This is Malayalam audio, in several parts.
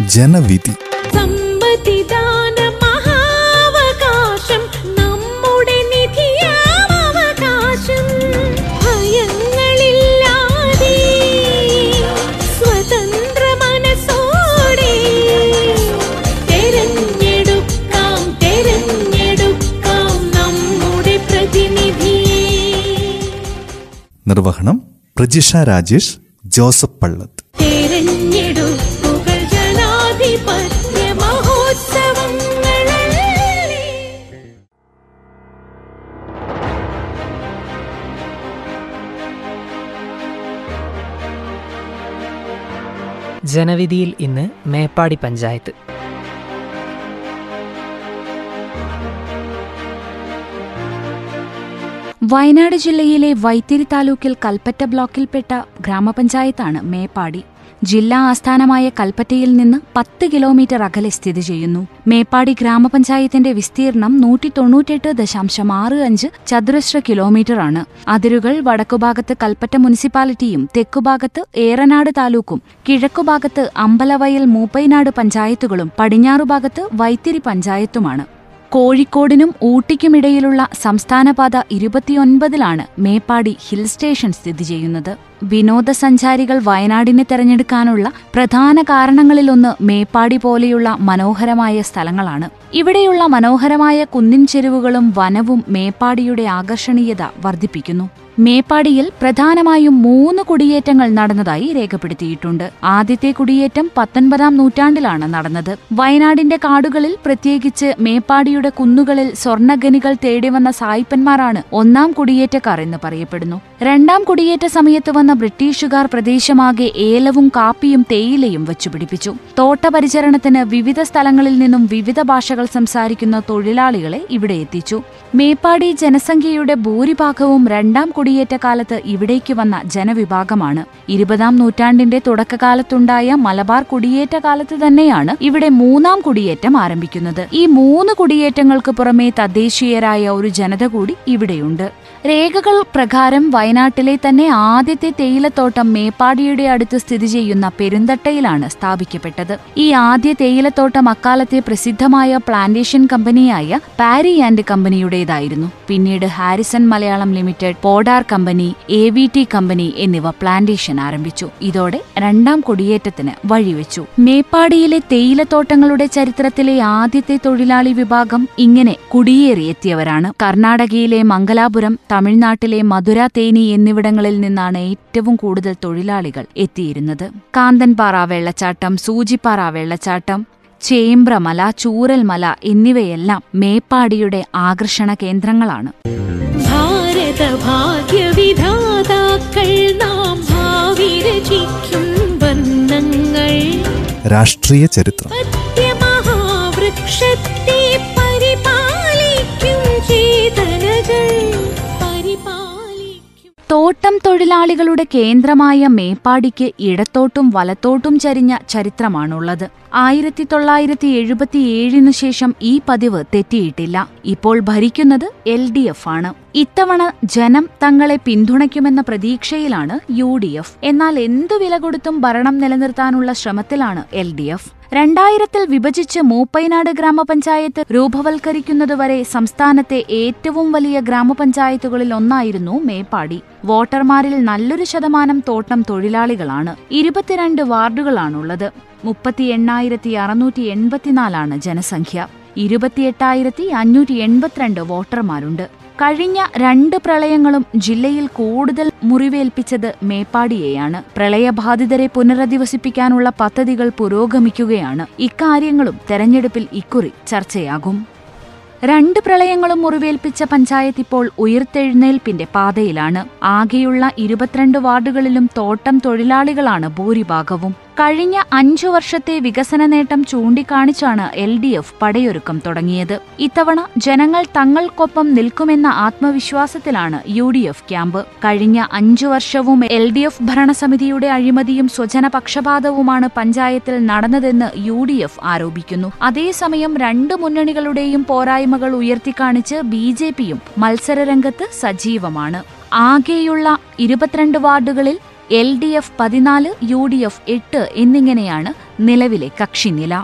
ജനവിധി. നിർവഹണം പ്രജിഷ രാജേഷ് ജോസഫ് പള്ളത്ത്. ജനവിധിയിൽ ഇന്ന് മേപ്പാടി പഞ്ചായത്ത്. വയനാട് ജില്ലയിലെ വൈത്തിരി താലൂക്കിൽ കൽപ്പറ്റ ബ്ലോക്കിൽപ്പെട്ട ഗ്രാമപഞ്ചായത്താണ് മേപ്പാടി. ജില്ലാ ആസ്ഥാനമായ കൽപ്പറ്റയിൽ നിന്ന് പത്ത് കിലോമീറ്റർ അകലെ സ്ഥിതി ചെയ്യുന്നു. മേപ്പാടി ഗ്രാമപഞ്ചായത്തിന്റെ വിസ്തീർണം നൂറ്റി തൊണ്ണൂറ്റെട്ട് ദശാംശം ആറ് അഞ്ച് ചതുരശ്ര കിലോമീറ്ററാണ് അതിരുകൾ വടക്കുഭാഗത്ത് കൽപ്പറ്റ മുനിസിപ്പാലിറ്റിയും തെക്കുഭാഗത്ത് ഏറനാട് താലൂക്കും കിഴക്കുഭാഗത്ത് അമ്പലവയൽ മൂപ്പൈനാട് പഞ്ചായത്തുകളും പടിഞ്ഞാറുഭാഗത്ത് വൈത്തിരി പഞ്ചായത്തുമാണ്. കോഴിക്കോടിനും ഊട്ടിക്കുമിടയിലുള്ള സംസ്ഥാനപാത ഇരുപത്തിയൊൻപതിലാണ് മേപ്പാടി ഹിൽ സ്റ്റേഷൻ സ്ഥിതി ചെയ്യുന്നത്. വിനോദസഞ്ചാരികൾ വയനാടിനെ തെരഞ്ഞെടുക്കാനുള്ള പ്രധാന കാരണങ്ങളിലൊന്ന് മേപ്പാടി പോലെയുള്ള മനോഹരമായ സ്ഥലങ്ങളാണ്. ഇവിടെയുള്ള മനോഹരമായ കുന്നിൻ ചെരുവുകളും വനവും മേപ്പാടിയുടെ ആകർഷണീയത വർദ്ധിപ്പിക്കുന്നു. മേപ്പാടിയിൽ പ്രധാനമായും മൂന്ന് കുടിയേറ്റങ്ങൾ നടന്നതായി രേഖപ്പെടുത്തിയിട്ടുണ്ട്. ആദ്യത്തെ കുടിയേറ്റം പത്തൊൻപതാം നൂറ്റാണ്ടിലാണ് നടന്നത്. വയനാടിന്റെ കാടുകളിൽ പ്രത്യേകിച്ച് മേപ്പാടിയുടെ കുന്നുകളിൽ സ്വർണഖനികൾ തേടിവന്ന സായിപ്പന്മാരാണ് ഒന്നാം കുടിയേറ്റക്കാർ എന്ന് പറയപ്പെടുന്നു. രണ്ടാം കുടിയേറ്റ സമയത്ത് വന്ന ബ്രിട്ടീഷുകാർ പ്രദേശമാകെ ഏലവും കാപ്പിയും തേയിലയും വച്ചുപിടിപ്പിച്ചു തോട്ടപരിചരണത്തിന് വിവിധ സ്ഥലങ്ങളിൽ നിന്നും വിവിധ ഭാഷകൾ സംസാരിക്കുന്ന തൊഴിലാളികളെ ഇവിടെ എത്തിച്ചു. മേപ്പാടി ജനസംഖ്യയുടെ ഭൂരിഭാഗവും രണ്ടാം കുടിയേറ്റ കാലത്ത് ഇവിടേക്ക് വന്ന ജനവിഭാഗമാണ്. ഇരുപതാം നൂറ്റാണ്ടിന്റെ തുടക്കകാലത്തുണ്ടായ മലബാർ കുടിയേറ്റ കാലത്ത് തന്നെയാണ് ഇവിടെ മൂന്നാം കുടിയേറ്റം ആരംഭിക്കുന്നത്. ഈ മൂന്ന് കുടിയേറ്റങ്ങൾക്ക് പുറമെ തദ്ദേശീയരായ ഒരു ജനത കൂടി ഇവിടെയുണ്ട്. രേഖകൾ പ്രകാരം വയനാട്ടിലെ തന്നെ ആദ്യത്തെ തേയിലത്തോട്ടം മേപ്പാടിയുടെ അടുത്ത് സ്ഥിതി ചെയ്യുന്ന പെരുന്തട്ടയിലാണ് സ്ഥാപിക്കപ്പെട്ടത്. ഈ ആദ്യ തേയിലത്തോട്ടം അക്കാലത്തെ പ്രസിദ്ധമായ പ്ലാന്റേഷൻ കമ്പനിയായ പാരി ആൻഡ് കമ്പനിയുടേതായിരുന്നു. പിന്നീട് Harrison Malayalam limited Podar company A V T company എന്നിവ പ്ലാന്റേഷൻ ആരംഭിച്ചു. ഇതോടെ രണ്ടാം കുടിയേറ്റത്തിന് വഴിവെച്ചു. മേപ്പാടിയിലെ തേയിലത്തോട്ടങ്ങളുടെ ചരിത്രത്തിലെ ആദ്യത്തെ തൊഴിലാളി വിഭാഗം ഇങ്ങനെ കുടിയേറിയെത്തിയവരാണ് കർണാടകയിലെ മംഗലാപുരം തമിഴ്നാട്ടിലെ മധുര തേനി എന്നിവിടങ്ങളിൽ നിന്നാണ് ഏറ്റവും കൂടുതൽ തൊഴിലാളികൾ എത്തിയിരുന്നത്. കാന്തൻപാറ വെള്ളച്ചാട്ടം സൂചിപ്പാറ വെള്ളച്ചാട്ടം ചേമ്പ്രമല ചൂരൽമല എന്നിവയെല്ലാം മേപ്പാടിയുടെ ആകർഷണ കേന്ദ്രങ്ങളാണ്. ഭാരത ഭാഗ്യവിധാതാക്കൾ നാം ഭാവി രചിക്കും ബന്ധങ്ങൾ രാഷ്ട്രീയ ചരിത്രം. സത്യമഹാവൃക്ഷത്തെ തോട്ടം തൊഴിലാളികളുടെ കേന്ദ്രമായ മേപ്പാടിക്ക് ഇടത്തോട്ടും വലത്തോട്ടും ചരിഞ്ഞ ചരിത്രമാണുള്ളത്. ആയിരത്തി തൊള്ളായിരത്തി എഴുപത്തിയേഴിനു ശേഷം ഈ പതിവ് തെറ്റിയിട്ടില്ല. ഇപ്പോൾ ഭരിക്കുന്നത് എൽ ഡി എഫ് ആണ്. ഇത്തവണ ജനം തങ്ങളെ പിന്തുണയ്ക്കുമെന്ന പ്രതീക്ഷയിലാണ് യു ഡി എഫ്. എന്നാൽ എന്തു വില കൊടുത്തും ഭരണം നിലനിർത്താനുള്ള ശ്രമത്തിലാണ് എൽ ഡി എഫ്. രണ്ടായിരത്തിൽ വിഭജിച്ച് മൂപ്പൈനാട് ഗ്രാമപഞ്ചായത്ത് രൂപവൽക്കരിക്കുന്നതുവരെ സംസ്ഥാനത്തെ ഏറ്റവും വലിയ ഗ്രാമപഞ്ചായത്തുകളിൽ ഒന്നായിരുന്നു മേപ്പാടി. വോട്ടർമാരിൽ നല്ലൊരു ശതമാനം തോട്ടം തൊഴിലാളികളാണ്. ഇരുപത്തിരണ്ട് വാർഡുകളാണുള്ളത്. മുപ്പത്തി എണ്ണായിരത്തി അറുന്നൂറ്റി എൺപത്തിനാലാണ് ജനസംഖ്യ. ഇരുപത്തിയെട്ടായിരത്തി അഞ്ഞൂറ്റി എൺപത്തിരണ്ട് വോട്ടർമാരുണ്ട്. കഴിഞ്ഞ രണ്ട് പ്രളയങ്ങളും ജില്ലയിൽ കൂടുതൽ മുറിവേൽപ്പിച്ചത് മേപ്പാടിയെയാണ്. പ്രളയബാധിതരെ പുനരധിവസിപ്പിക്കാനുള്ള പദ്ധതികൾ പുരോഗമിക്കുകയാണ്. ഇക്കാര്യങ്ങളും തെരഞ്ഞെടുപ്പിൽ ഇക്കുറി ചർച്ചയാകും. രണ്ട് പ്രളയങ്ങളും മുറിവേൽപ്പിച്ച പഞ്ചായത്ത് ഇപ്പോൾ ഉയർത്തെഴുന്നേൽപ്പിന്റെ പാതയിലാണ്. ആകെയുള്ള ഇരുപത്തിരണ്ട് വാർഡുകളിലും തോട്ടം തൊഴിലാളികളാണ് ഭൂരിഭാഗവും. കഴിഞ്ഞ അഞ്ചു വർഷത്തെ വികസന നേട്ടം ചൂണ്ടിക്കാണിച്ചാണ് എൽ ഡി എഫ് പടയൊരുക്കം തുടങ്ങിയത്. ഇത്തവണ ജനങ്ങൾ തങ്ങൾക്കൊപ്പം നിൽക്കുമെന്ന ആത്മവിശ്വാസത്തിലാണ് യു ഡി എഫ് ക്യാമ്പ്. കഴിഞ്ഞ അഞ്ചു വർഷവും എൽ ഡി എഫ് ഭരണസമിതിയുടെ അഴിമതിയും സ്വജനപക്ഷപാതവുമാണ് പഞ്ചായത്തിൽ നടന്നതെന്ന് യു ഡി എഫ് ആരോപിക്കുന്നു. അതേസമയം രണ്ട് മുന്നണികളുടെയും പോരായ്മകൾ ഉയർത്തിക്കാണിച്ച് ബി ജെ പിയും മത്സരരംഗത്ത് സജീവമാണ്. ആകെയുള്ള ഇരുപത്തിരണ്ട് വാർഡുകളിൽ എൽ ഡി എഫ് പതിനാല് യു ഡി എഫ് എട്ട് എന്നിങ്ങനെയാണ് നിലവിലെ കക്ഷിനില.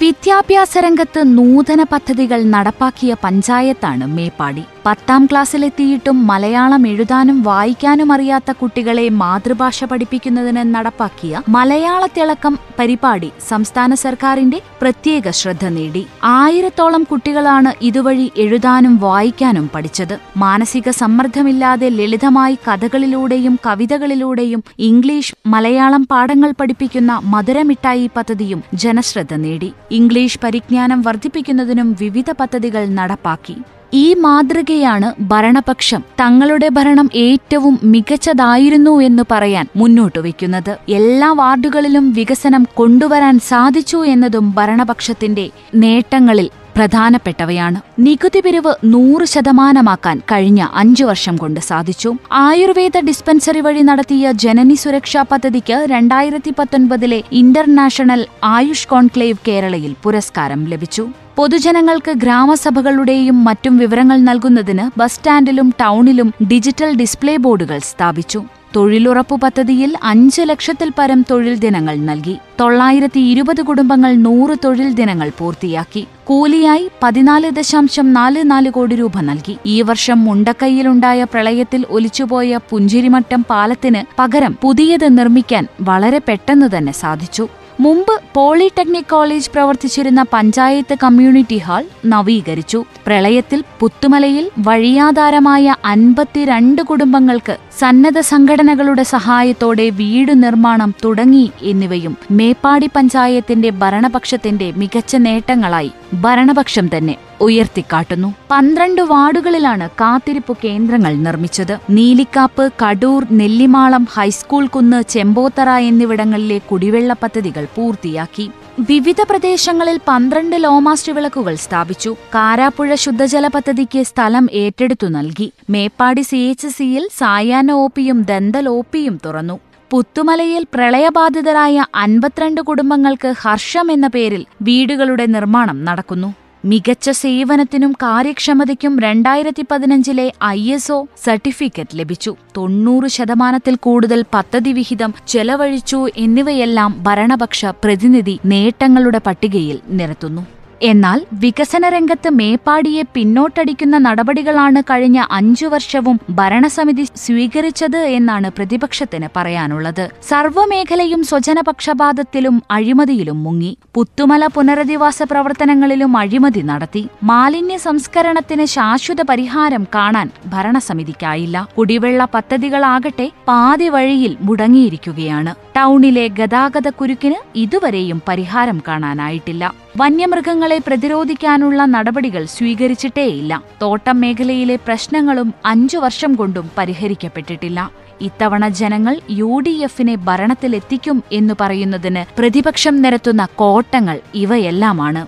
വിദ്യാഭ്യാസ രംഗത്ത് നൂതന പദ്ധതികൾ നടപ്പാക്കിയ പഞ്ചായത്താണ് മേപ്പാടി. പത്താം ക്ലാസ്സിലെത്തിയിട്ടും മലയാളം എഴുതാനും വായിക്കാനും അറിയാത്ത കുട്ടികളെ മാതൃഭാഷ പഠിപ്പിക്കുന്നതിന് നടപ്പാക്കിയ മലയാള തിളക്കം പരിപാടി സംസ്ഥാന സർക്കാരിന്റെ പ്രത്യേക ശ്രദ്ധ നേടി. ആയിരത്തോളം കുട്ടികളാണ് ഇതുവഴി എഴുതാനും വായിക്കാനും പഠിച്ചത്. മാനസിക സമ്മർദ്ദമില്ലാതെ ലളിതമായി കഥകളിലൂടെയും കവിതകളിലൂടെയും ഇംഗ്ലീഷ് മലയാളം പാഠങ്ങൾ പഠിപ്പിക്കുന്ന മധുരമിഠായി പദ്ധതിയും ജനശ്രദ്ധ നേടി. ഇംഗ്ലീഷ് പരിജ്ഞാനം വർദ്ധിപ്പിക്കുന്നതിനും വിവിധ പദ്ധതികൾ നടപ്പാക്കി. ഈ മാതൃകയാണ് ഭരണപക്ഷം. തങ്ങളുടെ ഭരണം ഏറ്റവും മികച്ചതായിരുന്നു എന്ന് പറയാൻ മുന്നോട്ട് വയ്ക്കുന്നത്. എല്ലാ വാർഡുകളിലും വികസനം കൊണ്ടുവരാൻ സാധിച്ചു എന്നതും ഭരണപക്ഷത്തിന്റെ നേട്ടങ്ങളിൽ പ്രധാനപ്പെട്ടവയാണ്. നികുതി പിരിവ് നൂറ് ശതമാനമാക്കാൻ കഴിഞ്ഞ അഞ്ചു വർഷം കൊണ്ട് സാധിച്ചു. ആയുർവേദ ഡിസ്പെൻസറി വഴി നടത്തിയ ജനനി സുരക്ഷാ പദ്ധതിക്ക് രണ്ടായിരത്തി പത്തൊൻപതിലെ ഇന്റർനാഷണൽ ആയുഷ് കോൺക്ലേവ് കേരളയിൽ പുരസ്കാരം ലഭിച്ചു. പൊതുജനങ്ങൾക്ക് ഗ്രാമസഭകളുടെയും മറ്റും വിവരങ്ങൾ നൽകുന്നതിന് ബസ് സ്റ്റാൻഡിലും ടൗണിലും ഡിജിറ്റൽ ഡിസ്പ്ലേ ബോർഡുകൾ സ്ഥാപിച്ചു. തൊഴിലുറപ്പ് പദ്ധതിയിൽ അഞ്ച് ലക്ഷത്തിൽ പരം തൊഴിൽ ദിനങ്ങൾ നൽകി. തൊള്ളായിരത്തി ഇരുപത് കുടുംബങ്ങൾ നൂറ് തൊഴിൽ ദിനങ്ങൾ പൂർത്തിയാക്കി. കൂലിയായി പതിനാല് ദശാംശം നാല് നാല് കോടി രൂപ നൽകി. ഈ വർഷം മുണ്ടക്കൈയിലുണ്ടായ പ്രളയത്തിൽ ഒലിച്ചുപോയ പുഞ്ചിരിമട്ടം പാലത്തിന് പകരം പുതിയത് നിർമ്മിക്കാൻ വളരെ പെട്ടെന്ന് തന്നെ സാധിച്ചു. മുമ്പ് പോളിടെക്നിക് കോളേജ് പ്രവർത്തിച്ചിരുന്ന പഞ്ചായത്ത് കമ്മ്യൂണിറ്റി ഹാൾ നവീകരിച്ചു. പ്രളയത്തിൽ പുത്തുമലയിൽ വഴിയാധാരമായ അൻപത്തിരണ്ട് കുടുംബങ്ങൾക്ക് സന്നദ്ധ സംഘടനകളുടെ സഹായത്തോടെ വീട് നിർമ്മാണം തുടങ്ങി എന്നിവയും മേപ്പാടി പഞ്ചായത്തിന്റെ ഭരണപക്ഷത്തിന്റെ മികച്ച നേട്ടങ്ങളായി. ഭരണപക്ഷം തന്നെ ഉയർത്തിക്കാട്ടുന്നു. പന്ത്രണ്ട് വാർഡുകളിലാണ് കാത്തിരിപ്പ് കേന്ദ്രങ്ങൾ നിർമ്മിച്ചത്. നീലിക്കാപ്പ് കടൂർ നെല്ലിമാളം ഹൈസ്കൂൾ കുന്ന് ചെമ്പോത്തറ എന്നിവിടങ്ങളിലെ കുടിവെള്ള പദ്ധതികൾ പൂർത്തിയാക്കി. വിവിധ പ്രദേശങ്ങളിൽ പന്ത്രണ്ട് ലോമാസ്റ്റ് വിളക്കുകൾ സ്ഥാപിച്ചു. കാരാപ്പുഴ ശുദ്ധജല പദ്ധതിക്ക് സ്ഥലം ഏറ്റെടുത്തു നൽകി. മേപ്പാടി സി എച്ച് സിയിൽ സായാഹ്ന പിയും ദന്തൽ ഒപിയും തുറന്നു. പുത്തുമലയിൽ പ്രളയബാധിതരായ അൻപത്തിരണ്ട് കുടുംബങ്ങൾക്ക് ഹർഷം എന്ന പേരിൽ വീടുകളുടെ നിർമ്മാണം നടക്കുന്നു. മികച്ച സേവനത്തിനും കാര്യക്ഷമതയ്ക്കും രണ്ടായിരത്തി പതിനഞ്ചിലെ ഐ എസ് ഒ സർട്ടിഫിക്കറ്റ് ലഭിച്ചു. തൊണ്ണൂറ് ശതമാനത്തിൽ കൂടുതൽ പദ്ധതി വിഹിതം ചെലവഴിച്ചു എന്നിവയെല്ലാം ഭരണപക്ഷ പ്രതിനിധി നേട്ടങ്ങളുടെ പട്ടികയിൽ നിരത്തുന്നു. എന്നാൽ വികസന രംഗത്ത് മേപ്പാടിയെ പിന്നോട്ടടിക്കുന്ന നടപടികളാണ് കഴിഞ്ഞ അഞ്ചു വർഷവും ഭരണസമിതി സ്വീകരിച്ചത് എന്നാണ് പ്രതിപക്ഷത്തിന് പറയാനുള്ളത്. സർവമേഖലയും സ്വജനപക്ഷപാതത്തിലും അഴിമതിയിലും മുങ്ങി. പുത്തുമല പുനരധിവാസ പ്രവർത്തനങ്ങളിലും അഴിമതി നടത്തി. മാലിന്യ സംസ്കരണത്തിന് ശാശ്വത പരിഹാരം കാണാൻ ഭരണസമിതിക്കായില്ല. കുടിവെള്ള പദ്ധതികളാകട്ടെ പാതി വഴിയിൽ മുടങ്ങിയിരിക്കുകയാണ്. ടൗണിലെ ഗതാഗത കുരുക്കിന് ഇതുവരെയും പരിഹാരം കാണാനായിട്ടില്ല. വന്യമൃഗങ്ങളെ പ്രതിരോധിക്കാനുള്ള നടപടികൾ സ്വീകരിച്ചിട്ടേയില്ല. തോട്ടം മേഖലയിലെ പ്രശ്നങ്ങളും അഞ്ചു വർഷം കൊണ്ടും പരിഹരിക്കപ്പെട്ടിട്ടില്ല. ഇത്തവണ ജനങ്ങൾ യു ഡി എഫിനെ ഭരണത്തിലെത്തിക്കും എന്നു പറയുന്നതിന് പ്രതിപക്ഷം നിരത്തുന്ന കോട്ടങ്ങൾ ഇവയെല്ലാമാണ്.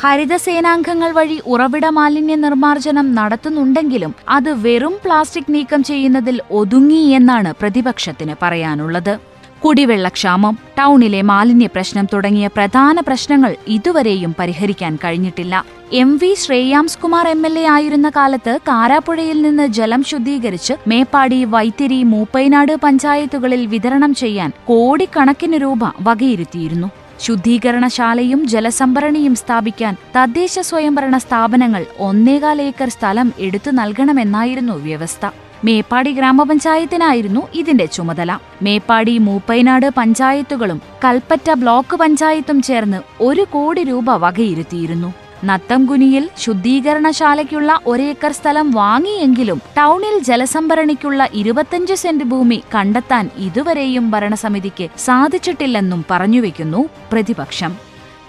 ഹരിതസേനാംഗങ്ങൾ വഴി ഉറവിട മാലിന്യ നിർമ്മാർജനം നടത്തുന്നുണ്ടെങ്കിലും അത് വെറും പ്ലാസ്റ്റിക് നീക്കം ചെയ്യുന്നതിൽ ഒതുങ്ങി എന്നാണ് പ്രതിപക്ഷത്തിന് പറയാനുള്ളത്. കുടിവെള്ളക്ഷാമം ടൗണിലെ മാലിന്യ പ്രശ്നം തുടങ്ങിയ പ്രധാന പ്രശ്നങ്ങൾ ഇതുവരെയും പരിഹരിക്കാൻ കഴിഞ്ഞിട്ടില്ല. M V Shreyams Kumar M L A ആയിരുന്ന കാലത്ത് കാരാപ്പുഴയിൽ നിന്ന് ജലം ശുദ്ധീകരിച്ച് മേപ്പാടി വൈത്തിരി മൂപ്പൈനാട് പഞ്ചായത്തുകളിൽ വിതരണം ചെയ്യാൻ കോടിക്കണക്കിന് രൂപ വകയിരുത്തിയിരുന്നു. ശുദ്ധീകരണശാലയും ജലസംഭരണിയും സ്ഥാപിക്കാൻ തദ്ദേശ സ്വയംഭരണ സ്ഥാപനങ്ങൾ ഒന്നേകാൽ ഏക്കർ സ്ഥലം എടുത്തു നൽകണമെന്നായിരുന്നു വ്യവസ്ഥ. മേപ്പാടി ഗ്രാമപഞ്ചായത്തിനായിരുന്നു ഇതിന്റെ ചുമതല. മേപ്പാടി മൂപ്പൈനാട് പഞ്ചായത്തുകളും കൽപ്പറ്റ ബ്ലോക്ക് പഞ്ചായത്തും ചേർന്ന് ഒരു കോടി രൂപ വകയിരുത്തിയിരുന്നു. നത്തംകുനിയിൽ ശുദ്ധീകരണശാലയ്ക്കുള്ള ഒരേക്കർ സ്ഥലം വാങ്ങിയെങ്കിലും ടൗണിൽ ജലസംഭരണിക്കുള്ള ഇരുപത്തഞ്ച് സെന്റ് ഭൂമി കണ്ടെത്താൻ ഇതുവരെയും ഭരണസമിതിക്ക് സാധിച്ചിട്ടില്ലെന്നും പറഞ്ഞുവെക്കുന്നു പ്രതിപക്ഷം.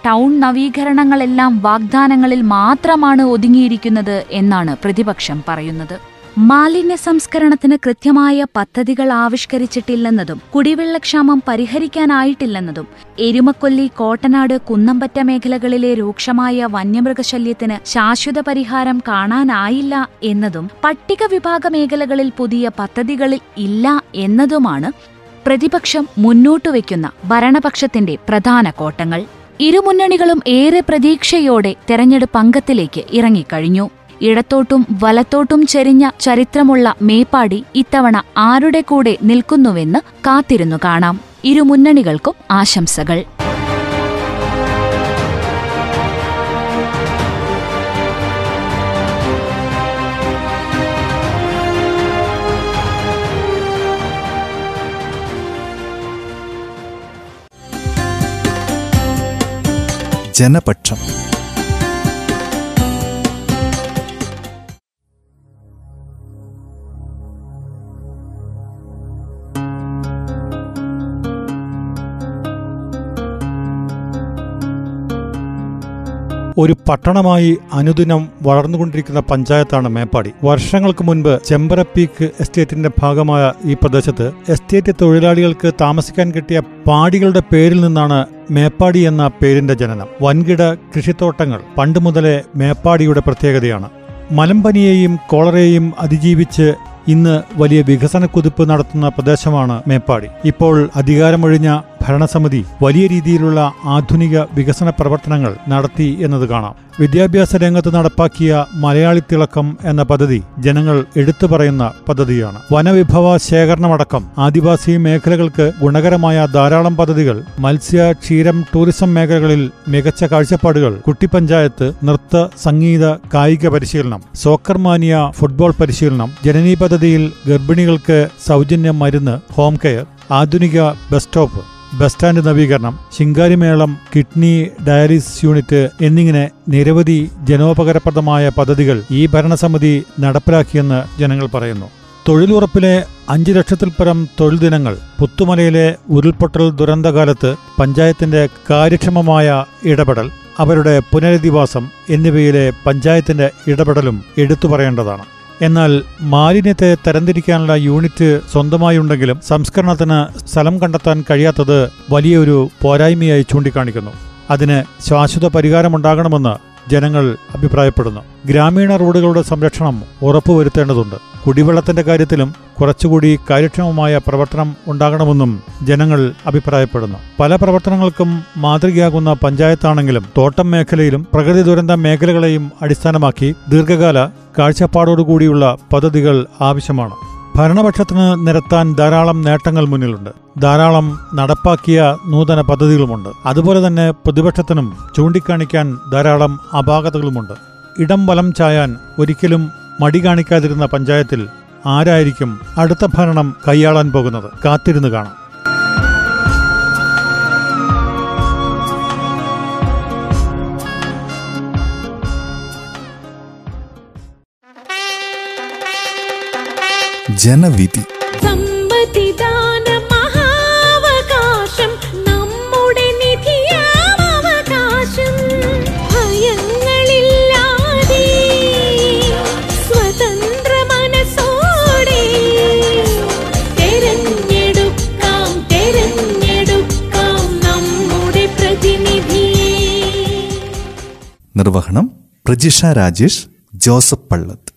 ടൗൺ നവീകരണങ്ങളെല്ലാം വാഗ്ദാനങ്ങളിൽ മാത്രമാണ് ഒതുങ്ങിയിരിക്കുന്നത് എന്നാണ് പ്രതിപക്ഷം പറയുന്നത്. മാലിന്യ സംസ്കരണത്തിന് കൃത്യമായ പദ്ധതികൾ ആവിഷ്കരിച്ചിട്ടില്ലെന്നതും കുടിവെള്ളക്ഷാമം പരിഹരിക്കാനായിട്ടില്ലെന്നതും എരുമക്കൊല്ലി കോട്ടനാട് കുന്നമ്പറ്റ മേഖലകളിലെ രൂക്ഷമായ വന്യമൃഗശല്യത്തിന് ശാശ്വത പരിഹാരം കാണാനായില്ല എന്നതും പട്ടിക വിഭാഗ മേഖലകളിൽ പുതിയ പദ്ധതികളിൽ ഇല്ല എന്നതുമാണ് പ്രതിപക്ഷം മുന്നോട്ടുവെക്കുന്ന ഭരണപക്ഷത്തിന്റെ പ്രധാന കോട്ടങ്ങൾ. ഇരുമുന്നണികളും ഏറെ പ്രതീക്ഷയോടെ തെരഞ്ഞെടുപ്പ് അംഗത്തിലേക്ക് ഇറങ്ങിക്കഴിഞ്ഞു. ഇടത്തോട്ടും വലത്തോട്ടും ചെരിഞ്ഞ ചരിത്രമുള്ള മേപ്പാടി ഇത്തവണ ആരുടെ കൂടെ നിൽക്കുന്നുവെന്ന് കാത്തിരുന്നു കാണാം. ഇരുമുന്നണികൾക്കും ആശംസകൾ. ജനപക്ഷം ഒരു പട്ടണമായി അനുദിനം വളർന്നുകൊണ്ടിരിക്കുന്ന പഞ്ചായത്താണ് മേപ്പാടി. വർഷങ്ങൾക്ക് മുൻപ് ചെമ്പര പീക്ക് എസ്റ്റേറ്റിന്റെ ഭാഗമായ ഈ പ്രദേശത്ത് എസ്റ്റേറ്റ് തൊഴിലാളികൾക്ക് താമസിക്കാൻ കിട്ടിയ പാടികളുടെ പേരിൽ നിന്നാണ് മേപ്പാടി എന്ന പേരിന്റെ ജനനം. വൻകിട കൃഷിത്തോട്ടങ്ങൾ പണ്ട് മുതലേ മേപ്പാടിയുടെ പ്രത്യേകതയാണ്. മലമ്പനിയെയും കോളറയെയും അതിജീവിച്ച് ഇന്ന് വലിയ വികസന കുതിപ്പ് നടത്തുന്ന പ്രദേശമാണ് മേപ്പാടി. ഇപ്പോൾ അധികാരമൊഴിഞ്ഞ ഭരണസമിതി വലിയ രീതിയിലുള്ള ആധുനിക വികസന പ്രവർത്തനങ്ങൾ നടത്തി എന്നത് കാണാം. വിദ്യാഭ്യാസ രംഗത്ത് നടപ്പാക്കിയ മലയാളി തിളക്കം എന്ന പദ്ധതി ജനങ്ങൾ എടുത്തു പറയുന്ന പദ്ധതിയാണ്. വനവിഭവ ശേഖരണമടക്കം ആദിവാസി മേഖലകൾക്ക് ഗുണകരമായ ധാരാളം പദ്ധതികൾ മത്സ്യ ക്ഷീരം ടൂറിസം മേഖലകളിൽ മികച്ച കാഴ്ചപ്പാടുകൾ കുട്ടിപ്പഞ്ചായത്ത് നൃത്ത സംഗീത കായിക പരിശീലനം സോക്കർ മാനിയ ഫുട്ബോൾ പരിശീലനം ജനനീ പദ്ധതിയിൽ ഗർഭിണികൾക്ക് സൗജന്യ മരുന്ന് ഹോം കെയർ ആധുനിക ബസ് സ്റ്റോപ്പ് ബസ് സ്റ്റാൻഡ് നവീകരണം ശിങ്കാരിമേളം കിഡ്നി ഡയാലിസിസ് യൂണിറ്റ് എന്നിങ്ങനെ നിരവധി ജനോപകരപ്രദമായ പദ്ധതികൾ ഈ ഭരണസമിതി നടപ്പിലാക്കിയെന്ന് ജനങ്ങൾ പറയുന്നു. തൊഴിലുറപ്പിലെ അഞ്ചു ലക്ഷത്തിൽ പരം തൊഴിൽ ദിനങ്ങൾ പുത്തുമലയിലെ ഉരുൾപൊട്ടൽ ദുരന്തകാലത്ത് പഞ്ചായത്തിന്റെ കാര്യക്ഷമമായ ഇടപെടൽ അവരുടെ പുനരധിവാസം എന്നിവയിലെ പഞ്ചായത്തിന്റെ ഇടപെടലും എടുത്തു പറയേണ്ടതാണ്. എന്നാൽ മാലിന്യത്തെ തരംതിരിക്കാനുള്ള യൂണിറ്റ് സ്വന്തമായുണ്ടെങ്കിലും സംസ്കരണത്തിന് സ്ഥലം കണ്ടെത്താൻ കഴിയാത്തത് വലിയൊരു പോരായ്മയായി ചൂണ്ടിക്കാണിക്കുന്നു. അതിന് ശാശ്വത പരിഹാരമുണ്ടാകണമെന്ന് ജനങ്ങൾ അഭിപ്രായപ്പെടുന്നു. ഗ്രാമീണ റോഡുകളുടെ സംരക്ഷണം ഉറപ്പുവരുത്തേണ്ടതുണ്ട്. കുടിവെള്ളത്തിന്റെ കാര്യത്തിലും കുറച്ചുകൂടി കാര്യക്ഷമമായ പ്രവർത്തനം ഉണ്ടാകണമെന്നും ജനങ്ങൾ അഭിപ്രായപ്പെടുന്നു. പല പ്രവർത്തനങ്ങൾക്കും മാതൃകയാകുന്ന പഞ്ചായത്താണെങ്കിലും തോട്ടം മേഖലയിലും പ്രകൃതി ദുരന്ത മേഖലകളെയും അടിസ്ഥാനമാക്കി ദീർഘകാല കാഴ്ചപ്പാടോടുകൂടിയുള്ള പദ്ധതികൾ ആവശ്യമാണ്. ഭരണപക്ഷത്തിന് നിരത്താൻ ധാരാളം നേട്ടങ്ങൾ മുന്നിലുണ്ട്. ധാരാളം നടപ്പാക്കിയ നൂതന പദ്ധതികളുമുണ്ട്. അതുപോലെ തന്നെ പ്രതിപക്ഷത്തിനും ചൂണ്ടിക്കാണിക്കാൻ ധാരാളം അപാകതകളുമുണ്ട്. ഇടം വലം ചായാൻ ഒരിക്കലും മടി കാണിക്കാതിരുന്ന പഞ്ചായത്തിൽ ആരായിരിക്കും അടുത്ത ഭരണം കൈയാളാൻ പോകുന്നത്? കാത്തിരുന്ന് കാണാം. പ്രതിനിധിയെ. നിർവഹണം പ്രജിഷ രാജേഷ് ജോസഫ് പള്ളത്ത്.